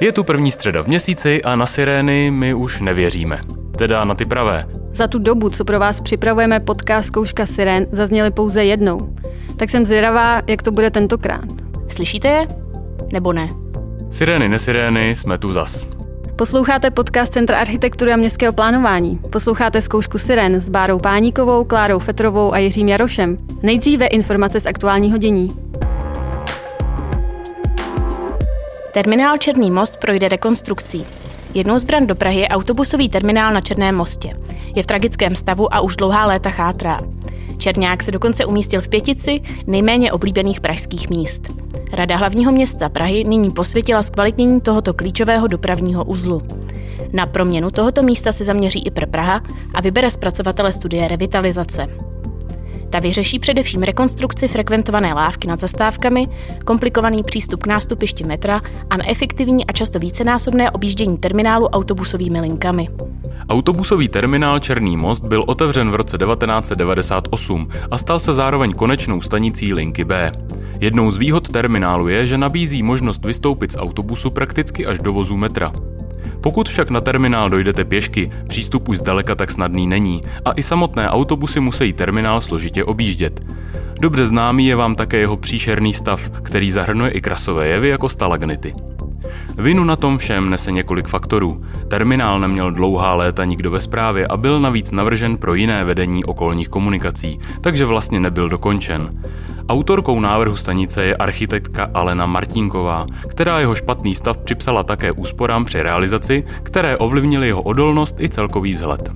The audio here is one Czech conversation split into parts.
Je tu první středa v měsíci a na sirény my už nevěříme. Teda na ty pravé. Za tu dobu, co pro vás připravujeme podcast Zkouška sirén, zazněly pouze jednou. Tak jsem zvědavá, jak to bude tentokrát. Slyšíte je? Nebo ne? Sirény, nesirény, jsme tu zas. Posloucháte podcast Centra architektury a městského plánování. Posloucháte zkoušku Siren s Bárou Páníkovou, Klárou Fetrovou a Jiřím Jarošem. Nejdříve informace z aktuálního dění. Terminál Černý most projde rekonstrukcí. Jednou z bran do Prahy je autobusový terminál na Černém mostě. Je v tragickém stavu a už dlouhá léta chátrá. Černák se dokonce umístil v pětici nejméně oblíbených pražských míst. Rada hlavního města Prahy nyní posvětila zkvalitnění tohoto klíčového dopravního uzlu. Na proměnu tohoto místa se zaměří i Praha a vybere zpracovatele studie revitalizace. Ta vyřeší především rekonstrukci frekventované lávky nad zastávkami, komplikovaný přístup k nástupišti metra a neefektivní a často vícenásobné objíždění terminálu autobusovými linkami. Autobusový terminál Černý most byl otevřen v roce 1998 a stal se zároveň konečnou stanicí linky B. Jednou z výhod terminálu je, že nabízí možnost vystoupit z autobusu prakticky až do vozu metra. Pokud však na terminál dojdete pěšky, přístup už zdaleka tak snadný není a i samotné autobusy musí terminál složitě objíždět. Dobře známý je vám také jeho příšerný stav, který zahrnuje i krasové jevy jako stalagnity. Vinu na tom všem nese několik faktorů. Terminál neměl dlouhá léta nikdo ve správě a byl navíc navržen pro jiné vedení okolních komunikací, takže vlastně nebyl dokončen. Autorkou návrhu stanice je architektka Alena Martinková, která jeho špatný stav připsala také úsporám při realizaci, které ovlivnily jeho odolnost i celkový vzhled.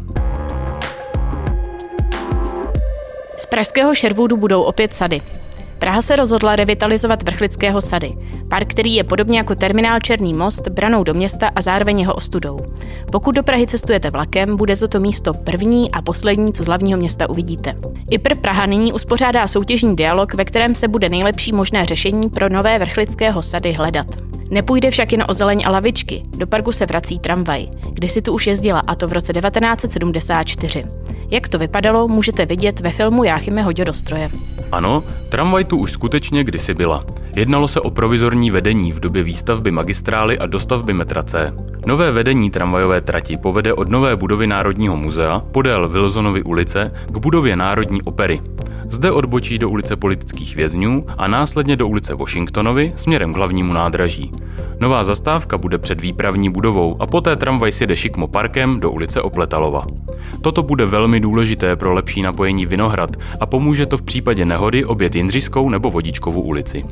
Z pražského Sherwoodu budou opět sady. Praha se rozhodla revitalizovat Vrchlického sady, park, který je podobně jako terminál Černý most branou do města a zároveň jeho ostudou. Pokud do Prahy cestujete vlakem, bude toto místo první a poslední, co z hlavního města uvidíte. IPR Praha nyní uspořádá soutěžní dialog, ve kterém se bude nejlepší možné řešení pro nové Vrchlického sady hledat. Nepůjde však jen o zeleň a lavičky. Do parku se vrací tramvaj. si tu už jezdila, a to v roce 1974. Jak to vypadalo, můžete vidět ve filmu Jáchyme Hoďodostroje. Ano, tramvaj tu už skutečně kdysi byla. Jednalo se o provizorní vedení v době výstavby magistrály a dostavby metra C. Nové vedení tramvajové trati povede od nové budovy Národního muzea podél Wilsonovy ulice k budově Národní opery. Zde odbočí do ulice politických vězňů a následně do ulice Washingtonovy směrem k hlavnímu nádraží. Nová zastávka bude před výpravní budovou a poté tramvaj sjede šikmo parkem do ulice Opletalova. Toto bude velmi důležité pro lepší napojení Vinohrad a pomůže to v případě nehody obět Jindřiskou nebo Vodičkovou ulici.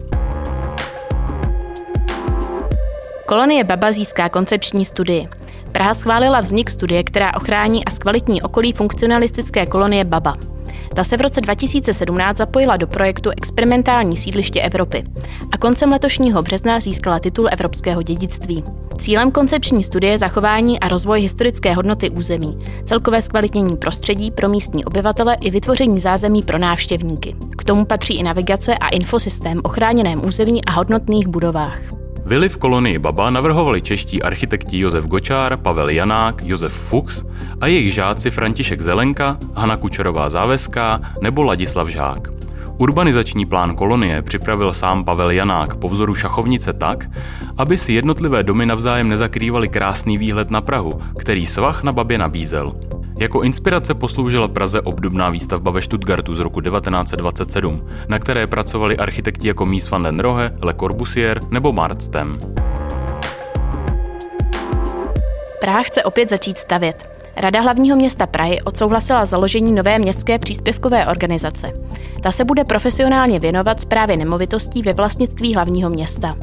Kolonie Baba získá koncepční studii. Praha schválila vznik studie, která ochrání a zkvalitní okolí funkcionalistické kolonie Baba. Ta se v roce 2017 zapojila do projektu Experimentální sídliště Evropy a koncem letošního března získala titul Evropského dědictví. Cílem koncepční studie je zachování a rozvoj historické hodnoty území, celkové zkvalitnění prostředí pro místní obyvatele i vytvoření zázemí pro návštěvníky. K tomu patří i navigace a infosystém o chráněném území a hodnotných budovách. Vily v kolonii Baba navrhovali čeští architekti Josef Gočár, Pavel Janák, Josef Fuchs a jejich žáci František Zelenka, Hana Kučerová Záveská nebo Ladislav Žák. Urbanizační plán kolonie připravil sám Pavel Janák po vzoru šachovnice tak, aby si jednotlivé domy navzájem nezakrývaly krásný výhled na Prahu, který svah na Babě nabízel. Jako inspirace posloužila Praze obdobná výstavba ve Stuttgartu z roku 1927, na které pracovali architekti jako Mies van den Rohe, Le Corbusier nebo Martstem. Praha chce opět začít stavět. Rada hlavního města Prahy odsouhlasila založení nové městské příspěvkové organizace. Ta se bude profesionálně věnovat zprávě nemovitostí ve vlastnictví hlavního města.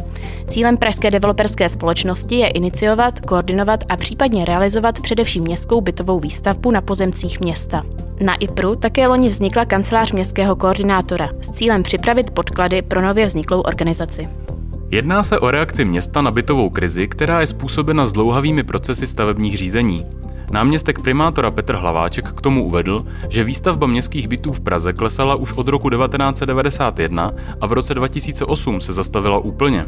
Cílem pražské developerské společnosti je iniciovat, koordinovat a případně realizovat především městskou bytovou výstavbu na pozemcích města. Na IPRu také loni vznikla kancelář městského koordinátora s cílem připravit podklady pro nově vzniklou organizaci. Jedná se o reakci města na bytovou krizi, která je způsobena zdlouhavými procesy stavebních řízení. Náměstek primátora Petr Hlaváček k tomu uvedl, že výstavba městských bytů v Praze klesala už od roku 1991 a v roce 2008 se zastavila úplně.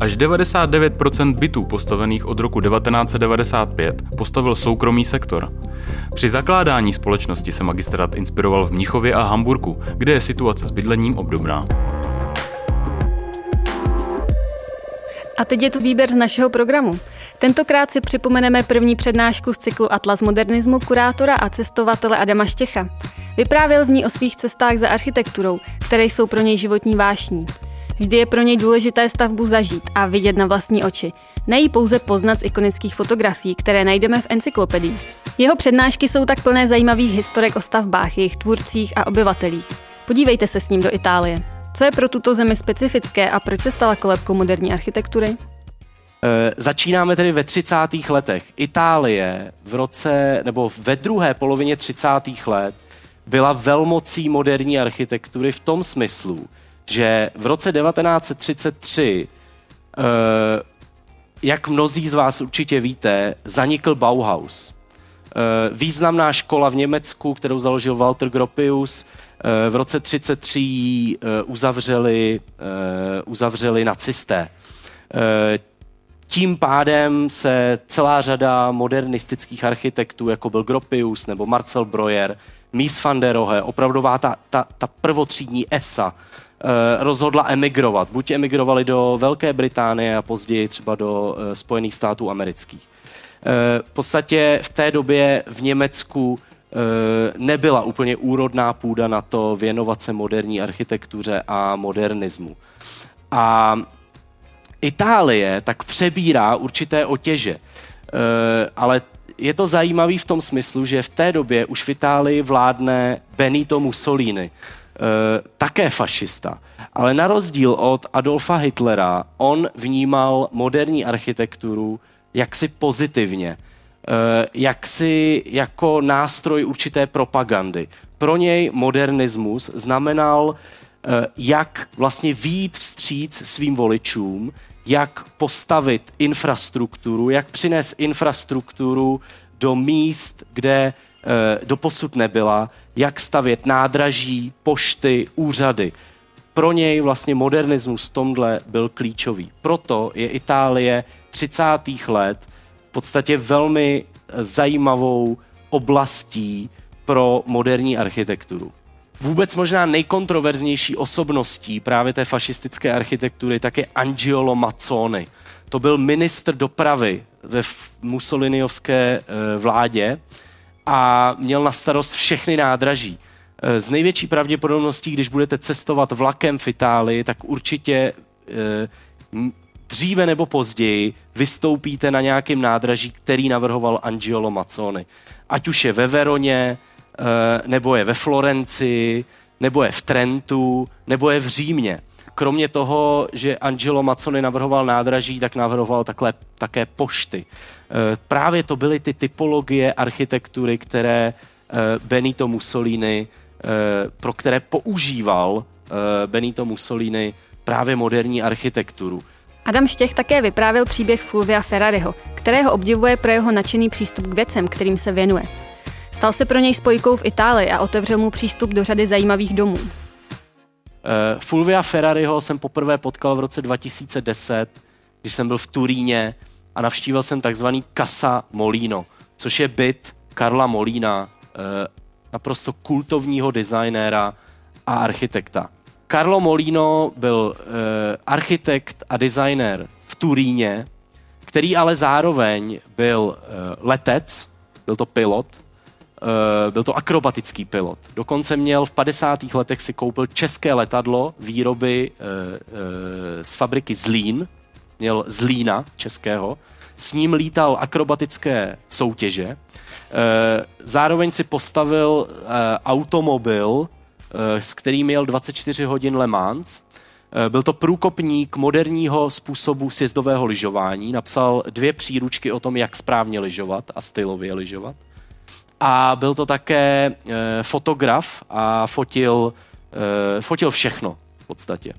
Až 99% bytů postavených od roku 1995 postavil soukromý sektor. Při zakládání společnosti se magistrát inspiroval v Mnichově a Hamburku, kde je situace s bydlením obdobná. A teď je tu výběr z našeho programu. Tentokrát si připomeneme první přednášku z cyklu Atlas modernismu kurátora a cestovatele Adama Štěcha. Vyprávěl v ní o svých cestách za architekturou, které jsou pro něj životní vášní. Vždy je pro něj důležité stavbu zažít a vidět na vlastní oči, nejí pouze poznat z ikonických fotografií, které najdeme v encyklopedii. Jeho přednášky jsou tak plné zajímavých historek o stavbách, jejich tvůrcích a obyvatelích. Podívejte se s ním do Itálie. Co je pro tuto zemi specifické a proč se stala kolebkou moderní architektury? E, začínáme tedy ve 30. letech. Itálie v roce, nebo ve druhé polovině 30. let byla velmocí moderní architektury v tom smyslu, že v roce 1933, e, jak mnozí z vás určitě víte, zanikl Bauhaus. E, významná škola v Německu, kterou založil Walter Gropius, v roce 1933 uzavřeli, uzavřeli nacisté. Tím pádem se celá řada modernistických architektů, jako byl Gropius nebo Marcel Breuer, Mies van der Rohe, opravdová ta, ta, ta prvotřídní ESA, eh, rozhodla emigrovat. Buď emigrovali do Velké Británie a později třeba do eh, Spojených států amerických. Eh, v podstatě v té době v Německu nebyla úplně úrodná půda na to věnovat se moderní architektuře a modernismu. A Itálie tak přebírá určité otěže. E, ale je to zajímavý v tom smyslu, že v té době už v Itálii vládne Benito Mussolini, e, také fašista. Ale na rozdíl od Adolfa Hitlera, on vnímal moderní architekturu jaksi pozitivně, jaksi jako nástroj určité propagandy. Pro něj modernismus znamenal jak vlastně výjít vstříc svým voličům, jak postavit infrastrukturu, jak přinést infrastrukturu do míst, kde e, doposud nebyla, jak stavět nádraží, pošty, úřady. Pro něj vlastně modernismus v tomhle byl klíčový. Proto je Itálie 30. let v podstatě velmi zajímavou oblastí pro moderní architekturu. Vůbec možná nejkontroverznější osobností právě té fašistické architektury tak je Angiolo Mazzoni. To byl ministr dopravy ve Mussoliniovské eh, vládě a měl na starost všechny nádraží. Eh, z největší pravděpodobností, když budete cestovat vlakem v Itálii, tak určitě eh, dříve nebo později vystoupíte na nějakém nádraží, který navrhoval Angiolo Mazzoni. Ať už je ve Veroně, Eh, nebo je ve Florenci, nebo je v Trentu, nebo je v Římě. Kromě toho, že Angelo Mazzoni navrhoval nádraží, tak navrhoval takhle, také pošty. Eh, právě to byly ty typologie architektury, které eh, Benito Mussolini, pro které používal Benito Mussolini právě moderní architekturu. Adam Štěch také vyprávěl příběh Fulvia Ferrariho, kterého obdivuje pro jeho nadšený přístup k věcem, kterým se věnuje. Stal se pro něj spojkou v Itálii a otevřel mu přístup do řady zajímavých domů. Uh, Fulvia Ferrariho jsem poprvé potkal v roce 2010, když jsem byl v Turíně a navštívil jsem takzvaný Casa Molino, což je byt Karla Molína, uh, naprosto kultovního designéra a architekta. Carlo Molino byl uh, architekt a designér v Turíně, který ale zároveň byl uh, letec, byl to pilot, Uh, byl to akrobatický pilot. Dokonce měl v 50. letech si koupil české letadlo výroby uh, uh, z fabriky Zlín, měl Zlína českého, s ním lítal akrobatické soutěže, zároveň si postavil automobil, s kterým jel 24 hodin Le Mans, byl to průkopník moderního způsobu sjezdového lyžování. Napsal dvě příručky o tom, jak správně lyžovat a stylově lyžovat a byl to také e, fotograf a fotil, fotil všechno v podstatě.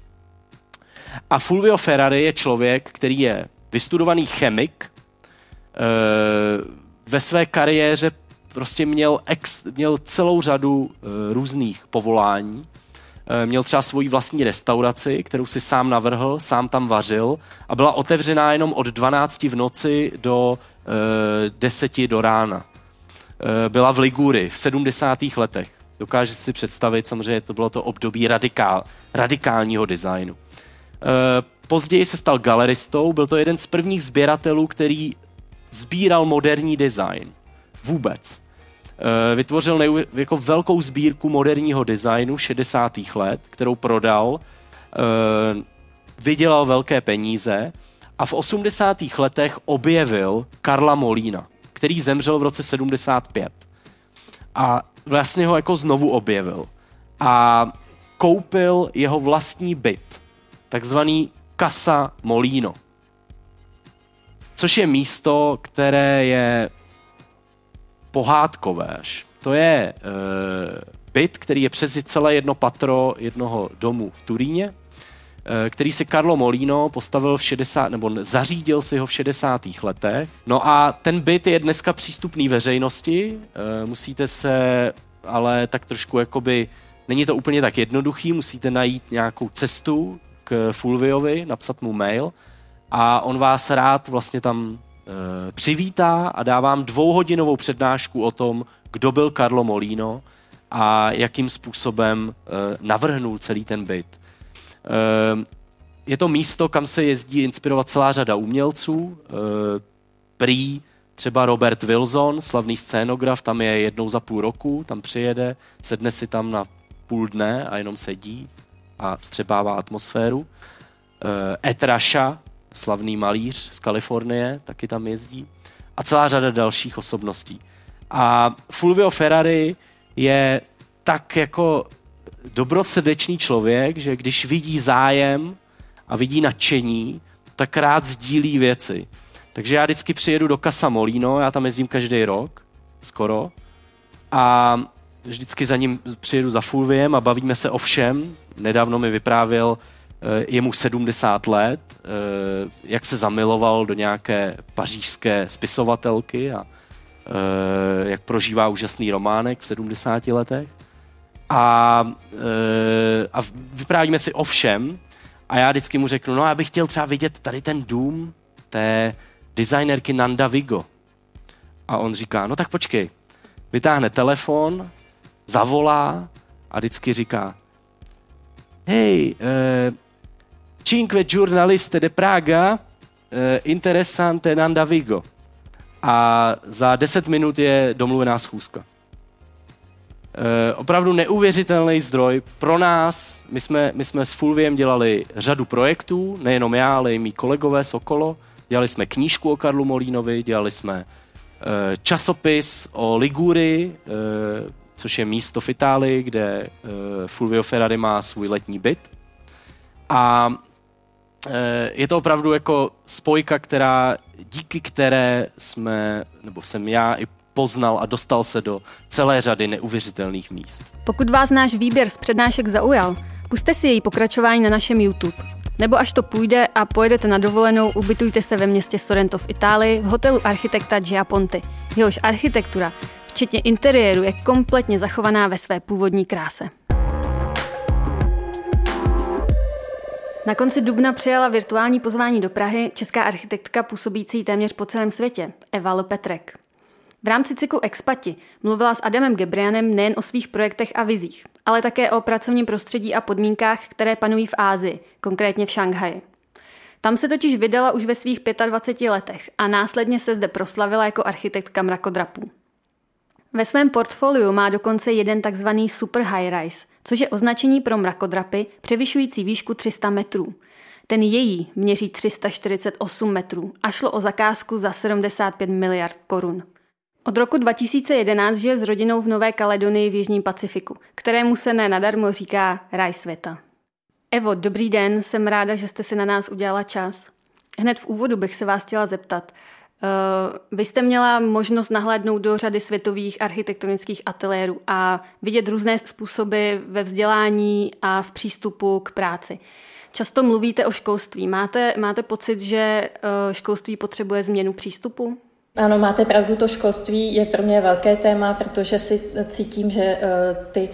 A Fulvio Ferrari je člověk, který je vystudovaný chemik, ve své kariéře prostě měl, ex, měl celou řadu e, různých povolání. E, měl třeba svoji vlastní restauraci, kterou si sám navrhl, sám tam vařil a byla otevřená jenom od 12 v noci do e, 10 do rána. Byla v Liguri v 70. letech. Dokáže si představit, samozřejmě to bylo to období radikál, radikálního designu. Eh, později se stal galeristou, byl to jeden z prvních sběratelů, který sbíral moderní design. Vůbec. Eh, vytvořil jako velkou sbírku moderního designu 60. let, kterou prodal, eh, vydělal velké peníze a v 80. letech objevil Karla Molína, který zemřel v roce 75. A vlastně ho jako znovu objevil. A koupil jeho vlastní byt, takzvaný Casa Molino. Což je místo, které je pohádkové. To je e, byt, který je přes celé jedno patro jednoho domu v Turíně, e, který si Carlo Molino postavil v 60, nebo zařídil si ho v 60. letech. No a ten byt je dneska přístupný veřejnosti, e, musíte se ale tak trošku jakoby, není to úplně tak jednoduchý, musíte najít nějakou cestu k Fulviovi, napsat mu mail a on vás rád vlastně tam přivítá a dá vám dvouhodinovou přednášku o tom, kdo byl Carlo Molino a jakým způsobem e, navrhnul celý ten byt. E, je to místo, kam se jezdí inspirovat celá řada umělců. Prý třeba Robert Wilson, slavný scénograf, tam je jednou za půl roku, tam přijede, sedne si tam na půl dne a jenom sedí a vstřebává atmosféru. Ed Rasha, slavný malíř z Kalifornie, taky tam jezdí. A celá řada dalších osobností. A Fulvio Ferrari je tak jako dobrosrdečný člověk, že když vidí zájem a vidí nadšení, tak rád sdílí věci. Takže já vždycky přijedu do Casa Molino, já tam jezdím každý rok, skoro, a vždycky za ním přijedu za Fulviem a bavíme se o všem. Nedávno mi vyprávěl je mu 70 let, eh, jak se zamiloval do nějaké pařížské spisovatelky a eh, jak prožívá úžasný románek v 70 letech. A, a vyprávíme si o všem a já vždycky mu řeknu, no já bych chtěl třeba vidět tady ten dům té designerky Nanda Vigo. A on říká, no tak počkej, vytáhne telefon, zavolá a vždycky říká, hej, Cinque giornaliste de Praga, eh, interessante Nanda Vigo. A za 10 minut je domluvená schůzka. Eh, opravdu neuvěřitelný zdroj pro nás. My jsme, my jsme s Fulviem dělali řadu projektů, nejenom já, ale i mý kolegové Sokolo. Dělali jsme knížku o Karlu Molínovi, dělali jsme eh, časopis o Liguri, eh, což je místo v Itálii, kde eh, Fulvio Ferrari má svůj letní byt. A je to opravdu jako spojka, která, díky které jsme, nebo jsem já i poznal a dostal se do celé řady neuvěřitelných míst. Pokud vás náš výběr z přednášek zaujal, puste si její pokračování na našem YouTube. Nebo až to půjde a pojedete na dovolenou, ubytujte se ve městě Sorrento v Itálii v hotelu architekta Giaponti. Jehož architektura, včetně interiéru, je kompletně zachovaná ve své původní kráse. Na konci dubna přijala virtuální pozvání do Prahy česká architektka působící téměř po celém světě, Eva Lepetrek. V rámci cyklu Expati mluvila s Adamem Gebrianem nejen o svých projektech a vizích, ale také o pracovním prostředí a podmínkách, které panují v Ázii, konkrétně v Šanghaji. Tam se totiž vydala už ve svých 25 letech a následně se zde proslavila jako architektka mrakodrapů. Ve svém portfoliu má dokonce jeden takzvaný super high rise, což je označení pro mrakodrapy převyšující výšku 300 metrů. Ten její měří 348 metrů a šlo o zakázku za 75 miliard korun. Od roku 2011 žije s rodinou v Nové Kaledonii v Jižním Pacifiku, kterému se ne nadarmo říká raj světa. Evo, dobrý den, jsem ráda, že jste si na nás udělala čas. Hned v úvodu bych se vás chtěla zeptat, vy jste měla možnost nahlédnout do řady světových architektonických ateliérů a vidět různé způsoby ve vzdělání a v přístupu k práci. Často mluvíte o školství. Máte, máte pocit, že eh, školství potřebuje změnu přístupu? Ano, máte pravdu, to školství je pro mě velké téma, protože si cítím, že eh, ty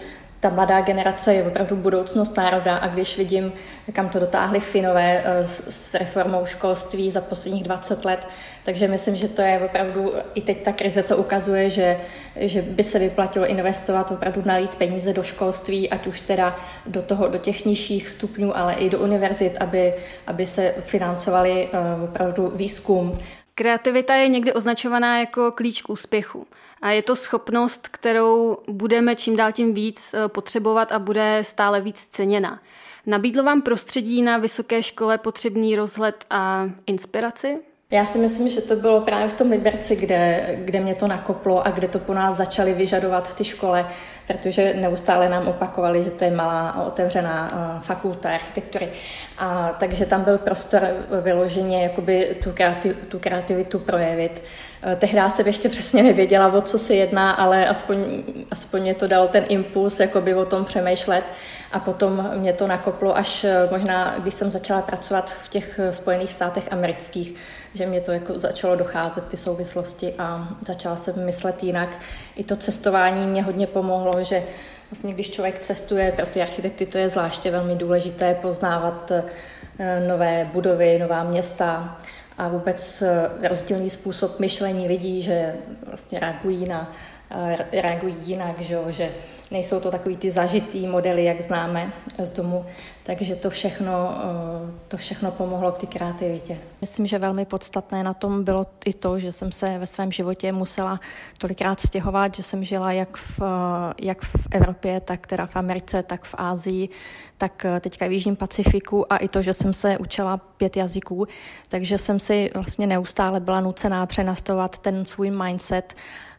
ta mladá generace je opravdu budoucnost národa a když vidím, kam to dotáhli Finové eh, s, reformou školství za posledních 20 let, takže myslím, že to je opravdu, i teď ta krize to ukazuje, že, že by se vyplatilo investovat, opravdu nalít peníze do školství, ať už teda do toho, do těch nižších stupňů, ale i do univerzit, aby, aby se financovali uh, opravdu výzkum. Kreativita je někdy označovaná jako klíč k úspěchu. A je to schopnost, kterou budeme čím dál tím víc eh, potřebovat a bude stále víc ceněna. Nabídlo vám prostředí na vysoké škole potřebný rozhled a inspiraci? Já si myslím, že to bylo právě v tom Liberci, kde, kde mě to nakoplo a kde to po nás začali vyžadovat v té škole, protože neustále nám opakovali, že to je malá a otevřená uh, fakulta architektury. A, takže tam byl prostor vyloženě jakoby tu, kreativ, tu kreativitu projevit. Uh, tehdy jsem ještě přesně nevěděla, o co se jedná, ale aspoň, aspoň mě to dal ten impuls jakoby o tom přemýšlet a potom mě to nakoplo až uh, možná, když jsem začala pracovat v těch Spojených státech amerických, že mě to jako začalo docházet, ty souvislosti a začala jsem myslet jinak. I to cestování mě hodně pomohlo, že vlastně když člověk cestuje, pro ty architekty to je zvláště velmi důležité poznávat eh, nové budovy, nová města a vůbec eh, rozdílný způsob myšlení lidí, že vlastně reagují na eh, reagují jinak, že, že nejsou to takový ty zažitý modely, jak známe z domu, takže to všechno, eh, to všechno pomohlo k té kreativitě. Myslím, že velmi podstatné na tom bylo i to, že jsem se ve svém životě musela tolikrát stěhovat, že jsem žila jak v, eh, jak v Evropě, tak teda v Americe, tak v Ázii, tak eh, teďka v Jižním Pacifiku a i to, že jsem se učila pět jazyků, takže jsem si vlastně neustále byla nucená přenastavovat ten svůj mindset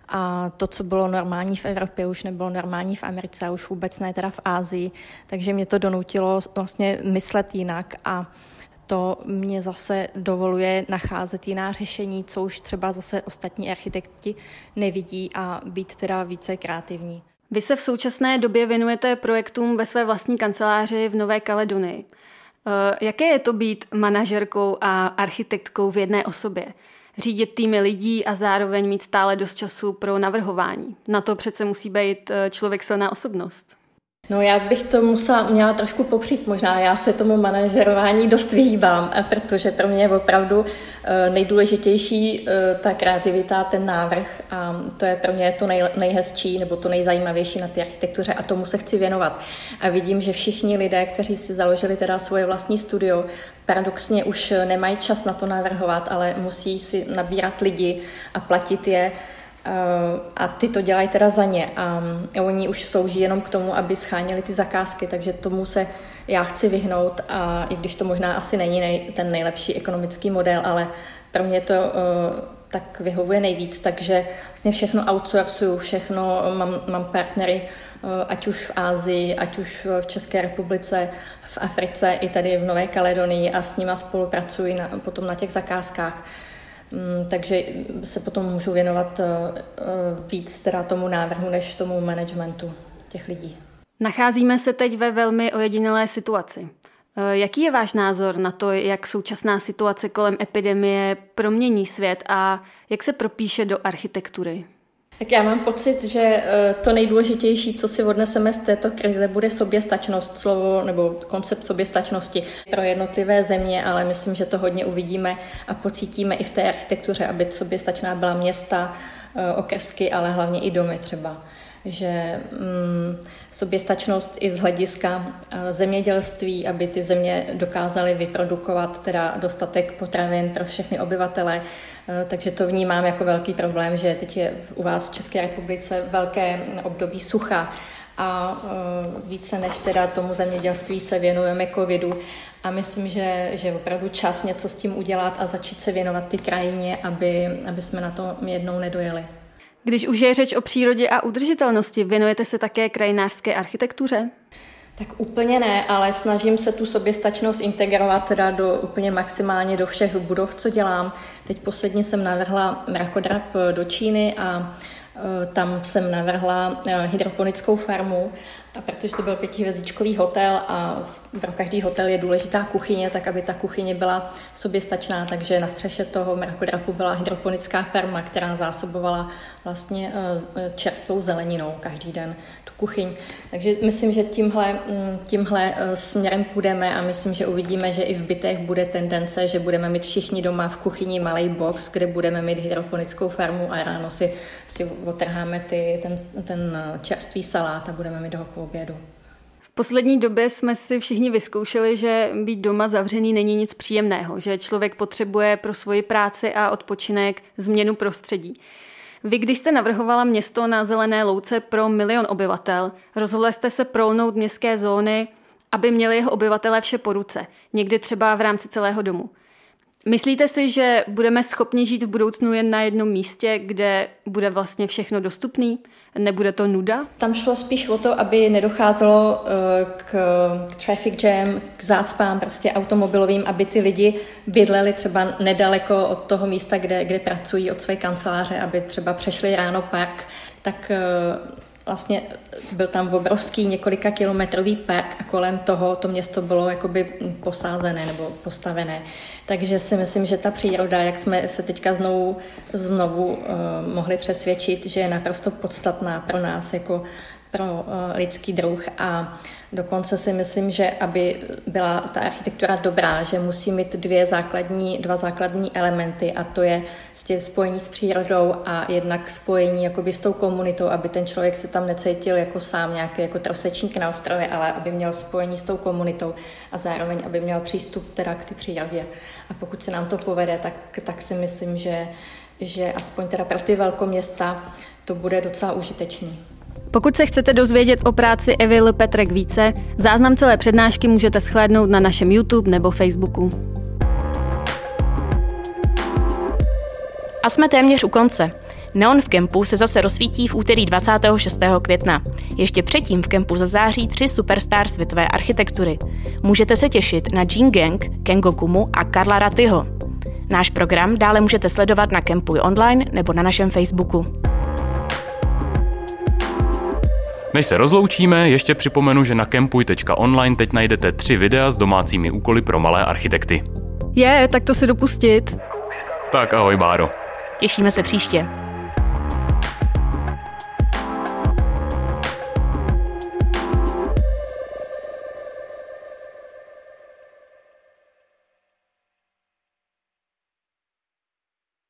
a to, co bylo normální v Evropě, už nebylo normální v Americe a už vůbec ne teda v Ázii, takže mě to donutilo vlastně myslet jinak a to mě zase dovoluje nacházet jiná řešení, co už třeba zase ostatní architekti nevidí a být teda více kreativní. Vy se v současné době věnujete projektům ve své vlastní kanceláři v Nové Kaledonii. Eh, jaké je to být manažerkou a architektkou v jedné osobě? Řídit týmy lidí a zároveň mít stále dost času pro navrhování. Na to přece musí být eh, člověk silná osobnost. No já bych to musela, měla trošku popřít možná. Já se tomu manažerování dost vyhýbám, eh, protože pro mě je opravdu eh, nejdůležitější ta kreativita, ten návrh a to je pro mě to nej, nejhezčí nebo to nejzajímavější na té architektuře a tomu se chci věnovat. A vidím, že všichni lidé, kteří si založili teda svoje vlastní studio, paradoxně už nemají čas na to navrhovat, ale musí si nabírat lidi a platit je eh, a ty to dělají teda za ně. A oni už slouží jenom k tomu, aby scháněli ty zakázky, takže tomu se já chci vyhnout. A i když to možná asi není nej, ten nejlepší ekonomický model, ale pro mě to uh, tak vyhovuje nejvíc, takže vlastně všechno outsourcuju, všechno, mám, mám partnery, uh, ať už v Ázii, ať už v České republice, v Africe i tady v Nové Kaledonii a s nima spolupracuji na, potom na těch zakázkách. Mm, takže se potom můžu věnovat uh, víc teda tomu návrhu, než tomu managementu těch lidí. Nacházíme se teď ve velmi ojedinělé situaci. Eh, jaký je váš názor na to, jak současná situace kolem epidemie promění svět a jak se propíše do architektury? Tak já mám pocit, že eh, to nejdůležitější, co si odneseme z této krize, bude soběstačnost, slovo nebo koncept soběstačnosti pro jednotlivé země, ale myslím, že to hodně uvidíme a pocítíme i v té architektuře, aby soběstačná byla města, eh, okrsky, ale hlavně i domy třeba že mm, soběstačnost i z hlediska eh, zemědělství, aby ty země dokázaly vyprodukovat teda dostatek potravin pro všechny obyvatele. Eh, takže to vnímám jako velký problém, že teď je u vás v České republice velké období sucha a eh, více než teda tomu zemědělství se věnujeme covidu a myslím, že, je opravdu čas něco s tím udělat a začít se věnovat ty krajině, aby, aby jsme na to jednou nedojeli. Když už je řeč o přírodě a udržitelnosti, věnujete se také krajinářské architektuře? Tak úplně ne, ale snažím se tu soběstačnost integrovat teda do úplně maximálně do všech budov, co dělám. Teď posledně jsem navrhla mrakodrap do Číny a e, tam jsem navrhla e, hydroponickou farmu protože to byl pětihvězdičkový hotel a pro každý hotel je důležitá kuchyně, tak aby ta kuchyně byla soběstačná, takže na střeše toho mrakodrapu byla hydroponická farma, která zásobovala vlastně čerstvou zeleninou každý den tu kuchyň. Takže myslím, že tímhle, mm, tímhle směrem půjdeme a myslím, že uvidíme, že i v bytech bude tendence, že budeme mít všichni doma v kuchyni malý box, kde budeme mít hydroponickou farmu a ráno si, si otrháme ty, ten, ten čerstvý salát a budeme mít ho obědu poslední době jsme si všichni vyzkoušeli, že být doma zavřený není nic příjemného, že člověk potřebuje pro svoji práci a odpočinek změnu prostředí. Vy, když jste navrhovala město na zelené louce pro milion obyvatel, rozhodli jste se prolnout městské zóny, aby měli jeho obyvatelé vše po ruce, někdy třeba v rámci celého domu. Myslíte si, že budeme schopni žít v budoucnu jen na jednom místě, kde bude vlastně všechno dostupný? Nebude to nuda? Tam šlo spíš o to, aby nedocházelo eh, k, k traffic jam, k zácpám prostě automobilovým, aby ty lidi bydleli třeba nedaleko od toho místa, kde, kde pracují, od své kanceláře, aby třeba přešli ráno park, tak eh, vlastně byl tam obrovský několika kilometrový park a kolem toho to město bylo jakoby posázené nebo postavené. Takže si myslím, že ta příroda, jak jsme se teďka znovu, znovu uh, mohli přesvědčit, že je naprosto podstatná pro nás jako pro uh, lidský druh a dokonce si myslím, že aby byla ta architektura dobrá, že musí mít dvě základní, dva základní elementy a to je spojení s přírodou a jednak spojení jakoby s tou komunitou, aby ten člověk se tam necítil jako sám nějaký jako trosečník na ostrově, ale aby měl spojení s tou komunitou a zároveň, aby měl přístup teda k té přírodě. A pokud se nám to povede, tak, tak si myslím, že, že aspoň teda pro ty velkoměsta to bude docela užitečný. Pokud se chcete dozvědět o práci Evy L. Petrek více, záznam celé přednášky můžete shlédnout na našem YouTube nebo Facebooku. A jsme téměř u konce. Neon v kempu se zase rozsvítí v úterý 26. května. Ještě předtím v kempu zazáří tři superstar světové architektury. Můžete se těšit na Jean Gang, Kengo Kumu a Karla Ratyho. Náš program dále můžete sledovat na Kempuj online nebo na našem Facebooku. Než se rozloučíme, ještě připomenu, že na kempuj.online teď najdete tři videa s domácími úkoly pro malé architekty. Je, tak to si dopustit. Tak ahoj Báro. Těšíme se příště.